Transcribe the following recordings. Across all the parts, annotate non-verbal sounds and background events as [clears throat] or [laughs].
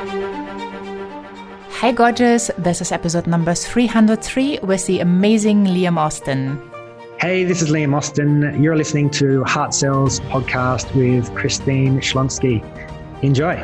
Hey, gorgeous. This is episode number 303 with the amazing Liam Austin. Hey, this is Liam Austin. You're listening to Heart Sells podcast with Christine Schlonski. Enjoy.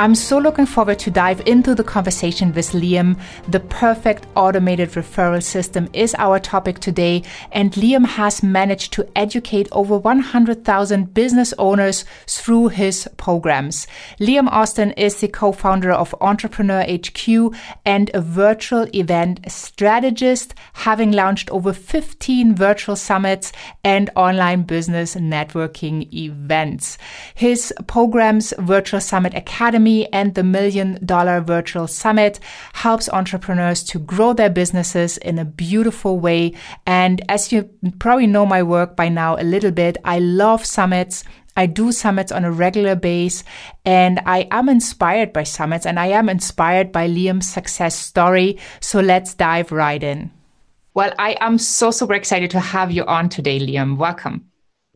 I'm so looking forward to dive into the conversation with Liam. The perfect automated referral system is our topic today, and Liam has managed to educate over 100,000 business owners through his programs. Liam Austin is the co-founder of Entrepreneur HQ and a virtual event strategist, having launched over 15 virtual summits and online business networking events. His programs, Virtual Summit Academy, and the Million Dollar Virtual Summit helps entrepreneurs to grow their businesses in a beautiful way. And as you probably know my work by now a little bit, I love summits. I do summits on a regular base and I am inspired by summits and I am inspired by Liam's success story. So let's dive right in. Well, I am so super excited to have you on today, Liam. Welcome.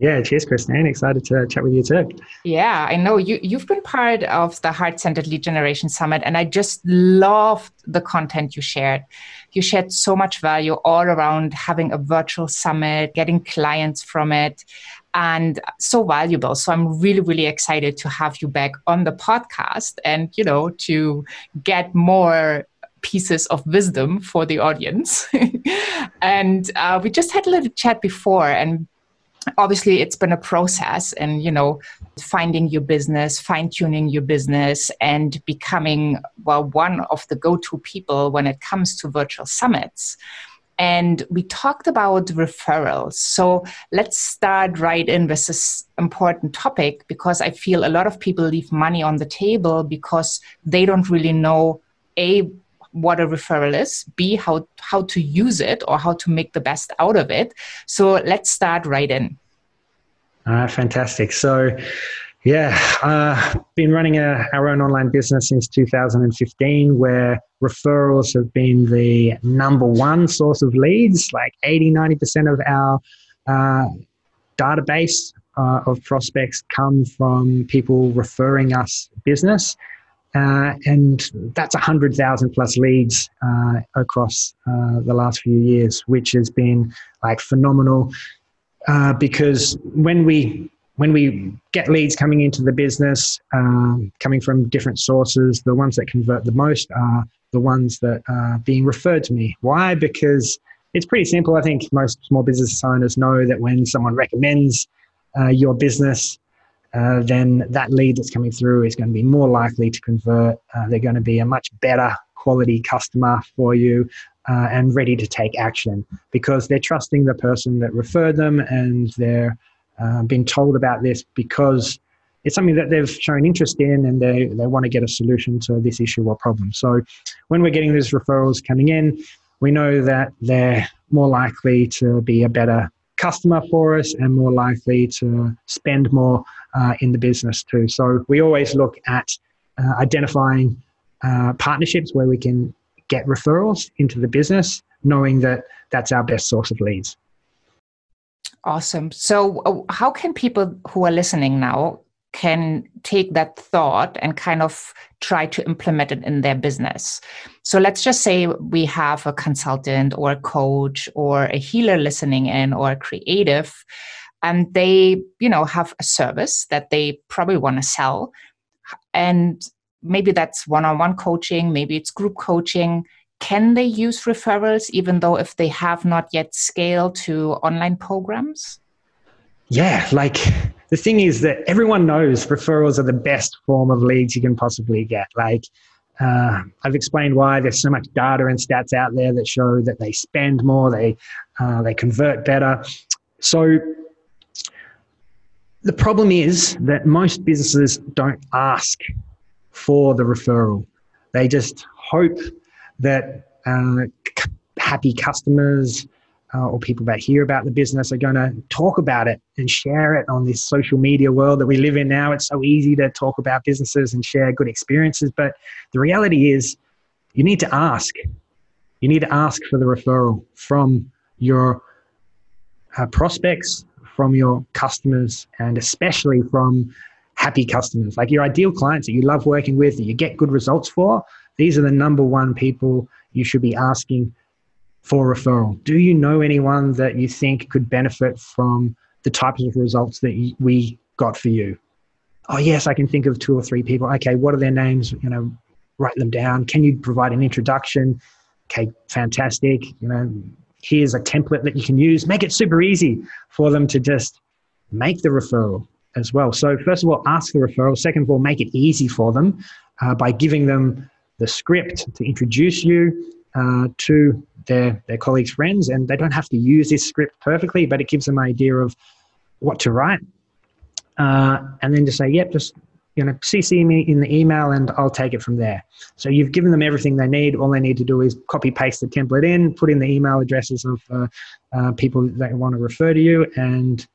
Yeah, cheers, Christine. Excited to chat with you too. Yeah, I know you you've been part of the Heart Centered Lead Generation Summit, and I just loved the content you shared. You shared so much value all around having a virtual summit, getting clients from it, and so valuable. So I'm really, really excited to have you back on the podcast and you know to get more pieces of wisdom for the audience. [laughs] and uh, we just had a little chat before, and obviously it's been a process and you know finding your business fine tuning your business and becoming well one of the go-to people when it comes to virtual summits. And we talked about referrals. So let's start right in with this important topic because i feel a lot of people leave money on the table because they don't really know a what a referral is, B, how, how to use it or how to make the best out of it. So let's start right in. All right, fantastic. So, yeah, uh, been running a, our own online business since 2015, where referrals have been the number one source of leads. Like 80, 90% of our uh, database uh, of prospects come from people referring us business. Uh, and that's 100,000 plus leads uh, across uh, the last few years, which has been like phenomenal uh, because when we when we get leads coming into the business, um, coming from different sources, the ones that convert the most are the ones that are being referred to me. Why? Because it's pretty simple. I think most small business owners know that when someone recommends uh, your business, uh, then that lead that's coming through is going to be more likely to convert. Uh, they're going to be a much better quality customer for you uh, and ready to take action because they're trusting the person that referred them and they're uh, being told about this because it's something that they've shown interest in and they, they want to get a solution to this issue or problem. So when we're getting these referrals coming in, we know that they're more likely to be a better customer for us and more likely to spend more uh, in the business too. So we always look at uh, identifying uh, partnerships where we can get referrals into the business, knowing that that's our best source of leads. Awesome. So, uh, how can people who are listening now can take that thought and kind of try to implement it in their business? So, let's just say we have a consultant or a coach or a healer listening in or a creative, and they, you know, have a service that they probably want to sell, and maybe that's one-on-one coaching maybe it's group coaching. Can they use referrals even though if they have not yet scaled to online programs? Yeah like the thing is that everyone knows referrals are the best form of leads you can possibly get. Like uh, I've explained why there's so much data and stats out there that show that they spend more, they uh, they convert better. So the problem is that most businesses don't ask for the referral. They just hope that uh, happy customers uh, or people that hear about the business are going to talk about it and share it on this social media world that we live in now. It's so easy to talk about businesses and share good experiences, but the reality is you need to ask. You need to ask for the referral from your uh, prospects, from your customers, and especially from happy customers, like your ideal clients that you love working with, that you get good results for. These are the number one people you should be asking for referral. Do you know anyone that you think could benefit from the types of results that we got for you? Oh, yes, I can think of two or three people. Okay, what are their names? You know, write them down. Can you provide an introduction? Okay, fantastic. You know, here's a template that you can use. Make it super easy for them to just make the referral as well. So, first of all, ask the referral. Second of all, make it easy for them uh, by giving them the script to introduce you uh, to their, their colleagues' friends. And they don't have to use this script perfectly, but it gives them an idea of what to write. Uh, and then to say, yep, just you know, CC me in the email and I'll take it from there. So you've given them everything they need. All they need to do is copy paste the template in, put in the email addresses of uh, uh, people that want to refer to you, and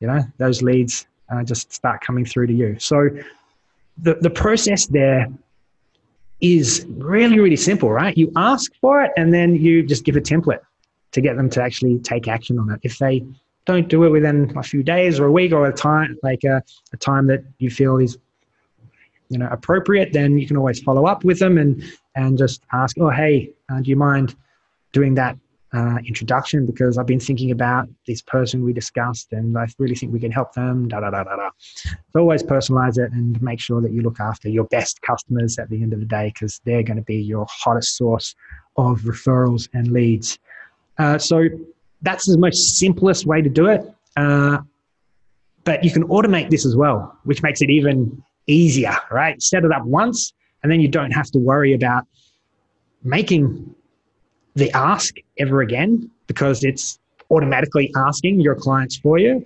you know those leads uh, just start coming through to you. So the, the process there is really, really simple, right? You ask for it and then you just give a template to get them to actually take action on it. If they don't do it within a few days or a week or a time, like a, a time that you feel is you know appropriate, then you can always follow up with them and and just ask, oh hey, uh, do you mind doing that uh, introduction because I've been thinking about this person we discussed and I really think we can help them. Da da da da da. So always personalize it and make sure that you look after your best customers at the end of the day because they're going to be your hottest source of referrals and leads. Uh, so that's the most simplest way to do it. Uh, but you can automate this as well, which makes it even easier, right? Set it up once and then you don't have to worry about making the ask ever again because it's automatically asking your clients for you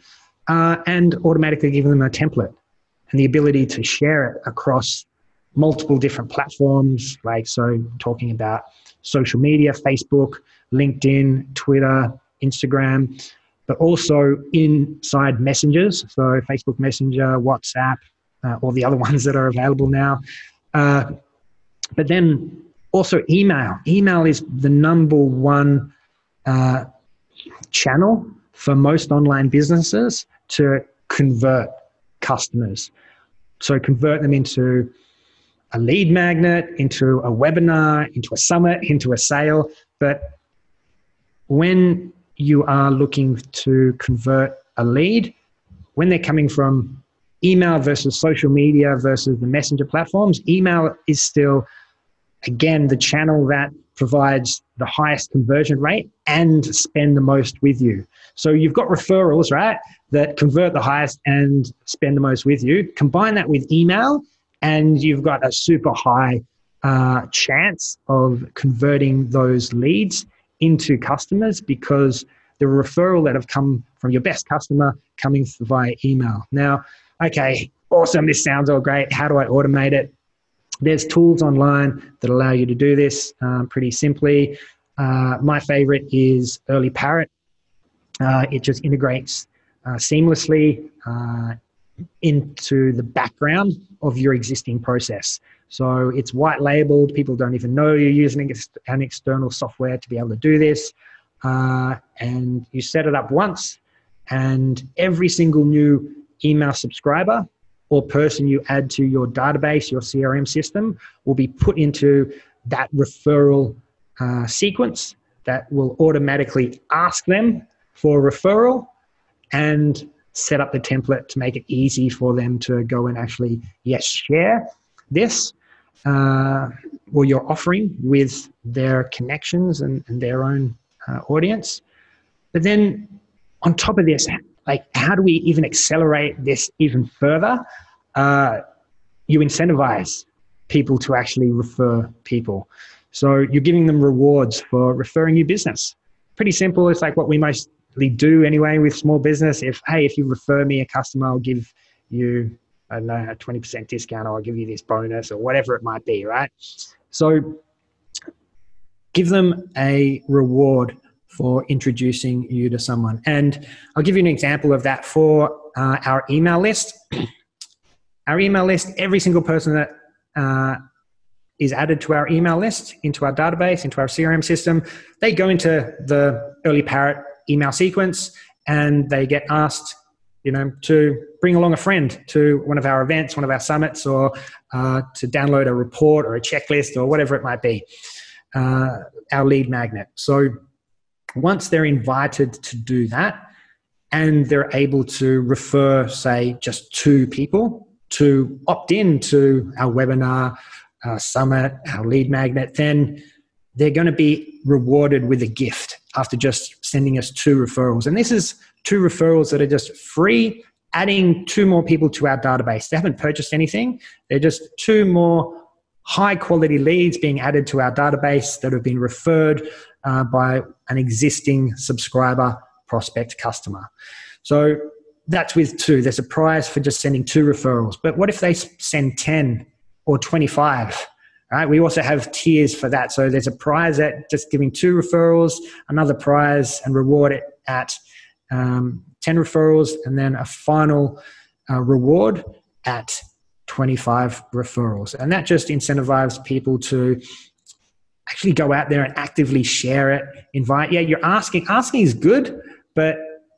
uh, and automatically giving them a template and the ability to share it across multiple different platforms like so talking about social media facebook linkedin twitter instagram but also inside messengers so facebook messenger whatsapp uh, the other [laughs] ones that are available now uh, but then also email. Email is the number one uh, channel for most online businesses to convert customers. So convert them into a lead magnet, into a webinar, into a summit, into a sale. But when you are looking to convert a lead, when they're coming from email versus social media versus the messenger platforms, email is still again, the channel that provides the highest conversion rate and spend the most with you. So you've got referrals, right, that convert the highest and spend the most with you. Combine that with email, and you've got a super high uh, chance of converting those leads into customers because the referral that have come from your best customer coming via email. Now, okay, awesome, this sounds all great. How do I automate it? There's tools online that allow you to do this um, pretty simply. Uh, my favorite is Early Parrot. Uh, it just integrates uh, seamlessly uh, into the background of your existing process. So it's white labeled. People don't even know you're using an external software to be able to do this. Uh, and you set it up once, and every single new email subscriber or person you add to your database, your CRM system, will be put into that referral uh, sequence that will automatically ask them for a referral and set up the template to make it easy for them to go and actually, yes, share this uh, or your offering with their connections and, and their own uh, audience. But then on top of this, like how do we even accelerate this even further? Uh, you incentivize people to actually refer people. So you're giving them rewards for referring you business. Pretty simple. It's like what we mostly do anyway with small business. If hey, if you refer me a customer, I'll give you I don't know a twenty percent discount, or I'll give you this bonus, or whatever it might be. Right. So give them a reward for introducing you to someone. And I'll give you an example of that for uh, our email list. [clears throat] our email list, every single person that uh, is added to our email list, into our database, into our CRM system, they go into the early parrot email sequence and they get asked you know, to bring along a friend to one of our events, one of our summits, or uh, to download a report or a checklist or whatever it might be. Uh, our lead magnet. So once they're invited to do that, and they're able to refer, say, just two people to opt in to our webinar, our summit, our lead magnet, then they're going to be rewarded with a gift after just sending us two referrals. And this is two referrals that are just free, adding two more people to our database. They haven't purchased anything, they're just two more high quality leads being added to our database that have been referred uh, by an existing subscriber prospect customer. So that's with two. There's a prize for just sending two referrals. But what if they send 10 or 25? Right? We also have tiers for that. So there's a prize at just giving two referrals, another prize and reward it at um, 10 referrals, and then a final uh, reward at 25 referrals. And that just incentivizes people to actually go out there and actively share it, invite. Yeah, you're asking. Asking is good, but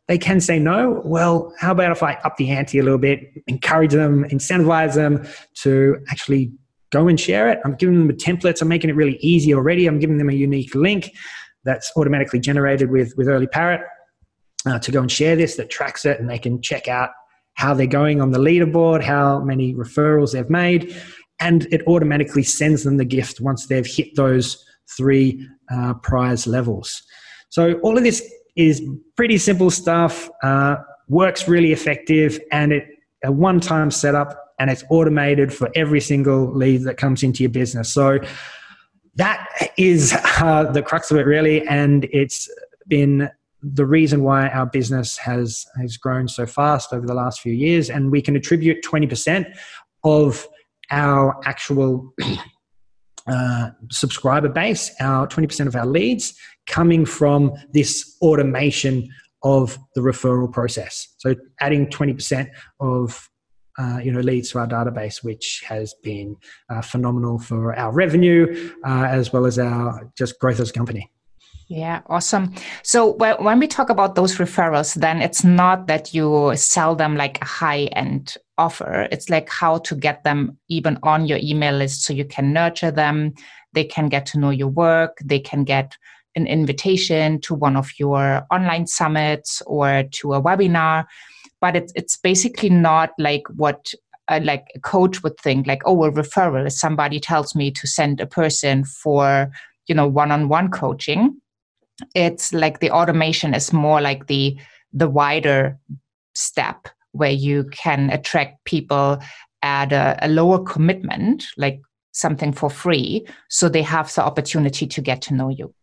they can say no. Well, how about if I up the ante a little bit, encourage them, incentivize them to actually go and share it. I'm giving them the templates. I'm making it really easy already. I'm giving them a unique link that's automatically generated with, with Early Parrot uh, to go and share this that tracks it and they can check out how they're going on the leaderboard, how many referrals they've made, and it automatically sends them the gift once they've hit those three uh, prize levels. So all of this is pretty simple stuff, uh, works really effective, and it a one-time setup and it's automated for every single lead that comes into your business. So that is uh, the crux of it, really, and it's been the reason why our business has has grown so fast over the last few years, and we can attribute twenty percent of our actual [clears throat] uh, subscriber base, our twenty percent of our leads, coming from this automation of the referral process. So adding twenty percent of uh, you know leads to our database, which has been uh, phenomenal for our revenue uh, as well as our just growth as a company. Yeah, awesome. So when we talk about those referrals, then it's not that you sell them like a high end offer. It's like how to get them even on your email list so you can nurture them. They can get to know your work. They can get an invitation to one of your online summits or to a webinar but it's it's basically not like what uh, like a coach would think like oh a referral is somebody tells me to send a person for you know one-on-one coaching it's like the automation is more like the the wider step where you can attract people at a, a lower commitment like something for free so they have the opportunity to get to know you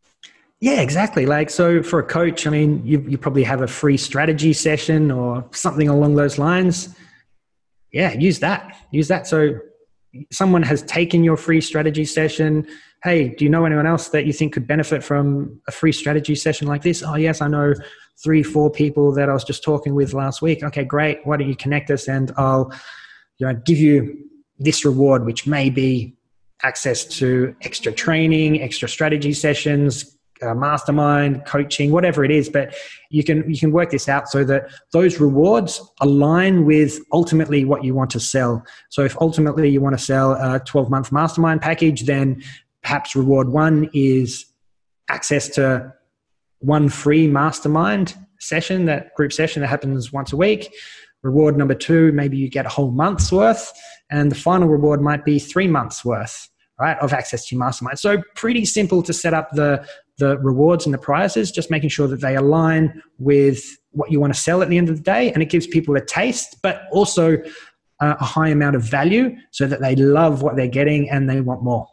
yeah, exactly. Like, so for a coach, I mean, you, you probably have a free strategy session or something along those lines. Yeah, use that. Use that. So someone has taken your free strategy session. Hey, do you know anyone else that you think could benefit from a free strategy session like this? Oh, yes, I know three, four people that I was just talking with last week. Okay, great. Why don't you connect us and I'll you know, give you this reward, which may be access to extra training, extra strategy sessions, uh, mastermind coaching whatever it is but you can you can work this out so that those rewards align with ultimately what you want to sell so if ultimately you want to sell a 12 month mastermind package then perhaps reward one is access to one free mastermind session that group session that happens once a week reward number two maybe you get a whole month's worth and the final reward might be three months worth right of access to your mastermind so pretty simple to set up the the rewards and the prizes, just making sure that they align with what you want to sell at the end of the day. And it gives people a taste, but also uh, a high amount of value so that they love what they're getting and they want more.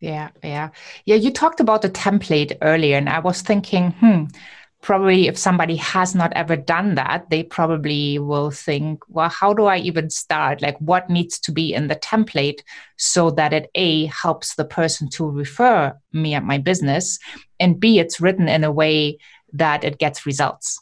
Yeah, yeah. Yeah, you talked about the template earlier, and I was thinking, hmm, probably if somebody has not ever done that, they probably will think, well, how do I even start? Like, what needs to be in the template so that it A helps the person to refer me at my business, and B, it's written in a way that it gets results?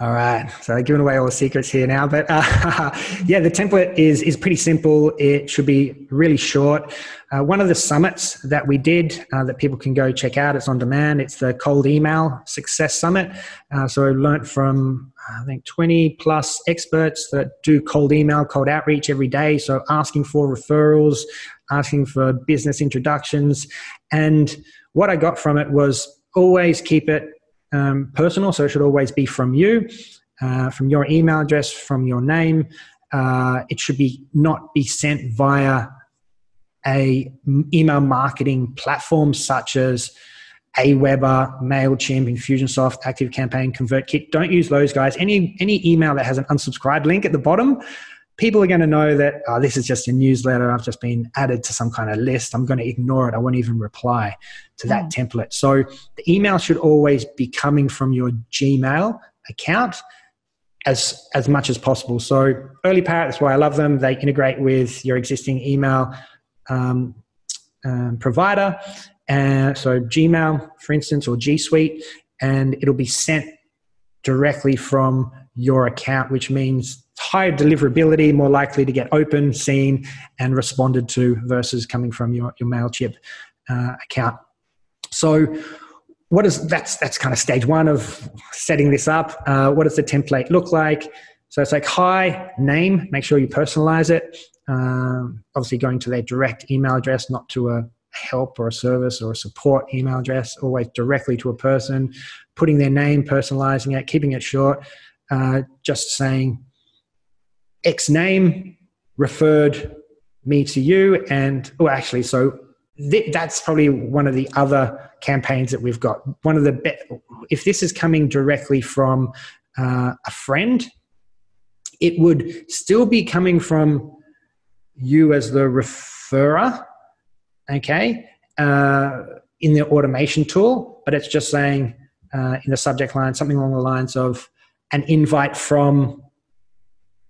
All right, so giving away all the secrets here now, but uh, [laughs] yeah, the template is is pretty simple. It should be really short. Uh, one of the summits that we did uh, that people can go check out. It's on demand. It's the Cold Email Success Summit. Uh, so I learned from I think 20 plus experts that do cold email, cold outreach every day. So asking for referrals, asking for business introductions, and what I got from it was always keep it um, personal, so it should always be from you, uh, from your email address, from your name. Uh, it should be not be sent via a email marketing platform such as Aweber, Mailchimp, Infusionsoft, ActiveCampaign, ConvertKit. Don't use those guys. Any any email that has an unsubscribe link at the bottom, people are going to know that oh, this is just a newsletter. I've just been added to some kind of list. I'm going to ignore it. I won't even reply to that mm. template. So the email should always be coming from your Gmail account as as much as possible. So Early Parrot, that's why I love them. They integrate with your existing email um, um, provider. And so Gmail, for instance, or G Suite, and it'll be sent directly from your account, which means higher deliverability, more likely to get open, seen, and responded to versus coming from your, your MailChimp uh, account. So what is that's that's kind of stage one of setting this up. Uh, what does the template look like? So it's like hi name. Make sure you personalize it. Um, obviously, going to their direct email address, not to a help or a service or a support email address. Always directly to a person. Putting their name, personalizing it, keeping it short. Uh, just saying X name referred me to you, and oh, actually, so th- that's probably one of the other campaigns that we've got. One of the if this is coming directly from uh, a friend, it would still be coming from you as the referrer, okay, uh, in the automation tool, but it's just saying uh, in the subject line something along the lines of an invite from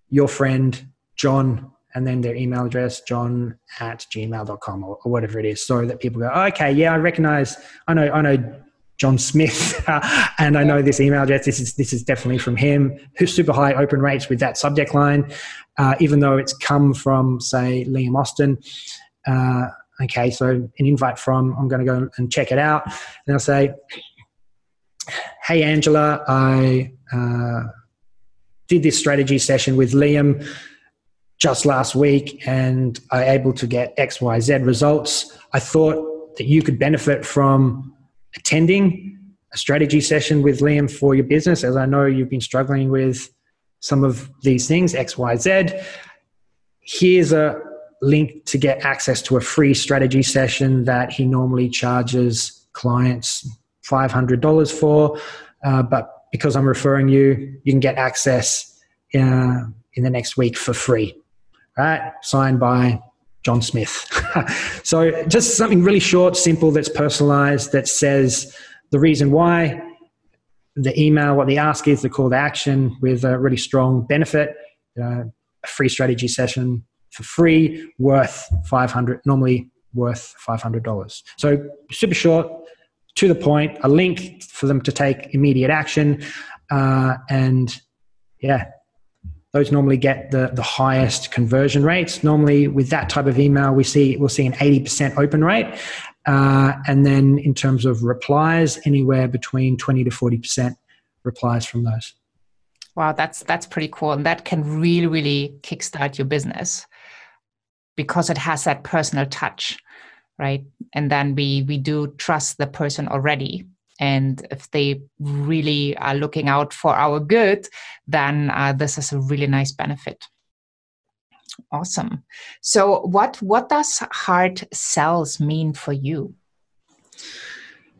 your friend John and then their email address, john at gmail.com or, or whatever it is, so that people go, oh, okay, yeah, I recognize, I know, I know John Smith, [laughs] and I know this email address. This is this is definitely from him. Who's super high open rates with that subject line, uh, even though it's come from say Liam Austin. Uh, okay, so an invite from I'm going to go and check it out, and I'll say, "Hey Angela, I uh, did this strategy session with Liam just last week and I able to get XYZ results. I thought that you could benefit from attending a strategy session with Liam for your business, as I know you've been struggling with some of these things, XYZ. Here's a link to get access to a free strategy session that he normally charges clients $500 for. Uh, but because I'm referring you, you can get access uh, in the next week for free. Right? Signed by John Smith. [laughs] so just something really short, simple, that's personalized, that says the reason why, the email, what the ask is, the call to action with a really strong benefit, uh, a free strategy session for free, worth 500, normally worth $500. So super short, to the point, a link for them to take immediate action. Uh, and yeah, those normally get the, the highest conversion rates. Normally, with that type of email, we see we'll see an 80% open rate. Uh, and then in terms of replies, anywhere between 20 to 40% replies from those. Wow, that's that's pretty cool. And that can really, really kickstart your business because it has that personal touch right? And then we we do trust the person already. And if they really are looking out for our good then uh, this is a really nice benefit. Awesome. So what what does Heart Sells mean for you?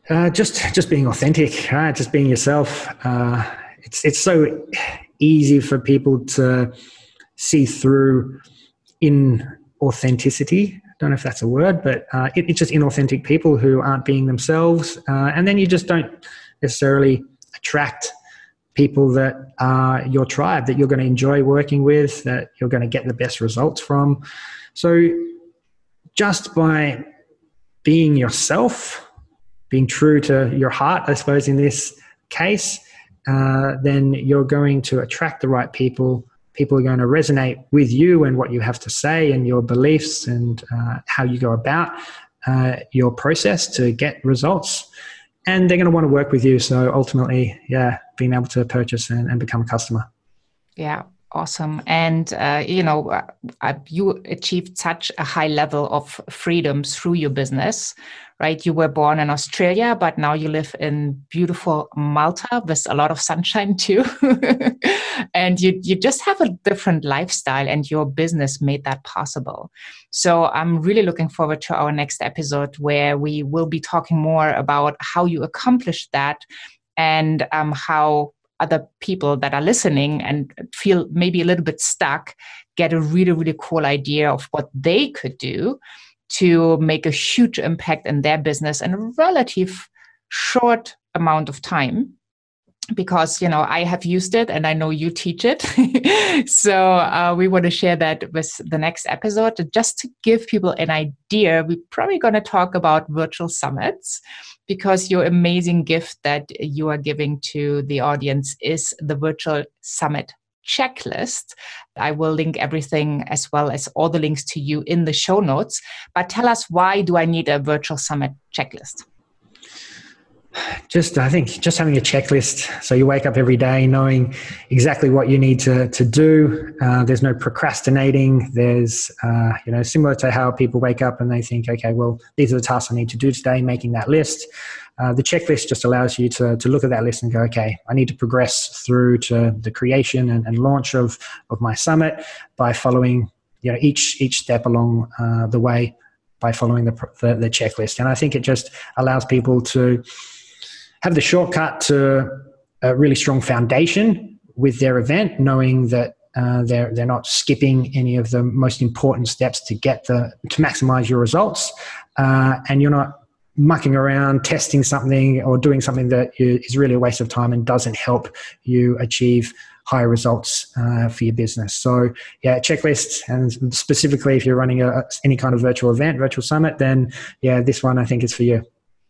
Uh, just just being authentic right? just being yourself. Uh, it's it's so easy for people to see through in authenticity don't know if that's a word, but uh, it, it's just inauthentic people who aren't being themselves. Uh, and then you just don't necessarily attract people that are your tribe, that you're going to enjoy working with, that you're going to get the best results from. So just by being yourself, being true to your heart, I suppose, in this case, uh, then you're going to attract the right people. People are going to resonate with you and what you have to say and your beliefs and uh, how you go about uh, your process to get results. And they're going to want to work with you. So ultimately, yeah, being able to purchase and, and become a customer. Yeah, awesome and uh, you know uh, uh, you achieved such a high level of freedom through your business right you were born in australia but now you live in beautiful malta with a lot of sunshine too [laughs] and you you just have a different lifestyle and your business made that possible. So i'm really looking forward to our next episode where we will be talking more about how you accomplished that and um, how other people that are listening and feel maybe a little bit stuck get a really, really cool idea of what they could do to make a huge impact in their business in a relative short amount of time because you know i have used it and i know you teach it [laughs] so uh, we want to share that with the next episode just to give people an idea we're probably going to talk about virtual summits because your amazing gift that you are giving to the audience is the virtual summit checklist. I will link everything as well as all the links to you in the show notes. But tell us why do I need a virtual summit checklist? Just I think just having a checklist. So you wake up every day knowing exactly what you need to to do. Uh, there's no procrastinating. There's uh, you know similar to how people wake up and they think, okay, well these are the tasks I need to do today. Making that list. Uh, the checklist just allows you to, to look at that list and go, okay, I need to progress through to the creation and, and launch of, of my summit by following you know each each step along uh, the way by following the, the, the checklist. And I think it just allows people to have the shortcut to a really strong foundation with their event, knowing that uh, they're they're not skipping any of the most important steps to get the to maximize your results, uh, and you're not mucking around testing something or doing something that is really a waste of time and doesn't help you achieve higher results uh, for your business. So yeah, checklists, and specifically if you're running a, any kind of virtual event, virtual summit, then yeah, this one I think is for you.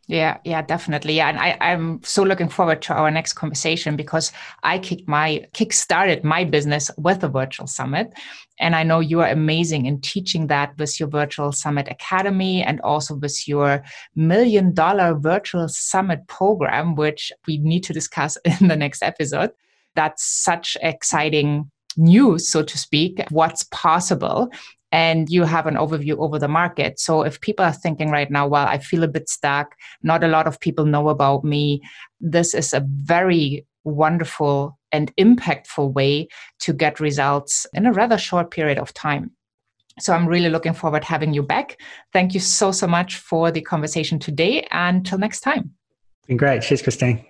Yeah, yeah, definitely. Yeah. And I, I'm so looking forward to our next conversation because I kicked my kick started my business with a virtual summit. And I know you are amazing in teaching that with your virtual summit academy and also with your million dollar virtual summit program, which we need to discuss [laughs] in the next episode. That's such exciting news, so to speak, what's possible and you have an overview over the market. So if people are thinking right now, well, I feel a bit stuck, not a lot of people know about me, this is a very wonderful and impactful way to get results in a rather short period of time. So I'm really looking forward having you back. Thank you so so much for the conversation today. and Until next time. Been great. Cheers, Christine.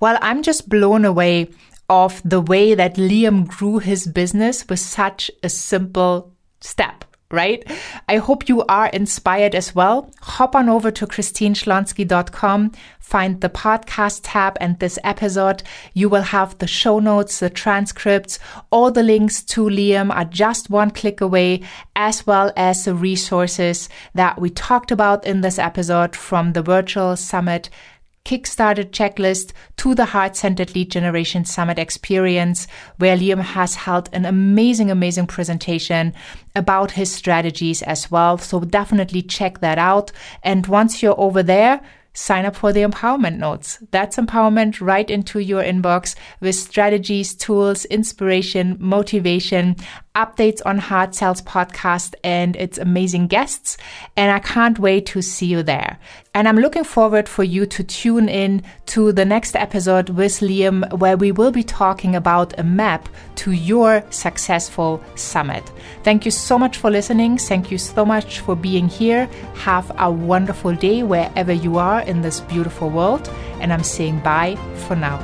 Well, I'm just blown away of the way that Liam grew his business with such a simple step right? I hope you are inspired as well. Hop on over to christineschlonski.com, find the podcast tab and this episode. You will have the show notes, the transcripts, all the links to Liam are just one click away, as well as the resources that we talked about in this episode from the virtual summit Kickstarter checklist to the Heart Centered Lead Generation Summit experience, where Liam has held an amazing, amazing presentation about his strategies as well. So definitely check that out. And once you're over there, sign up for the empowerment notes. That's empowerment right into your inbox with strategies, tools, inspiration, motivation, updates on Heart Sells podcast and its amazing guests. And I can't wait to see you there. And I'm looking forward for you to tune in to the next episode with Liam, where we will be talking about a map to your successful summit. Thank you so much for listening. Thank you so much for being here. Have a wonderful day wherever you are in this beautiful world. And I'm saying bye for now.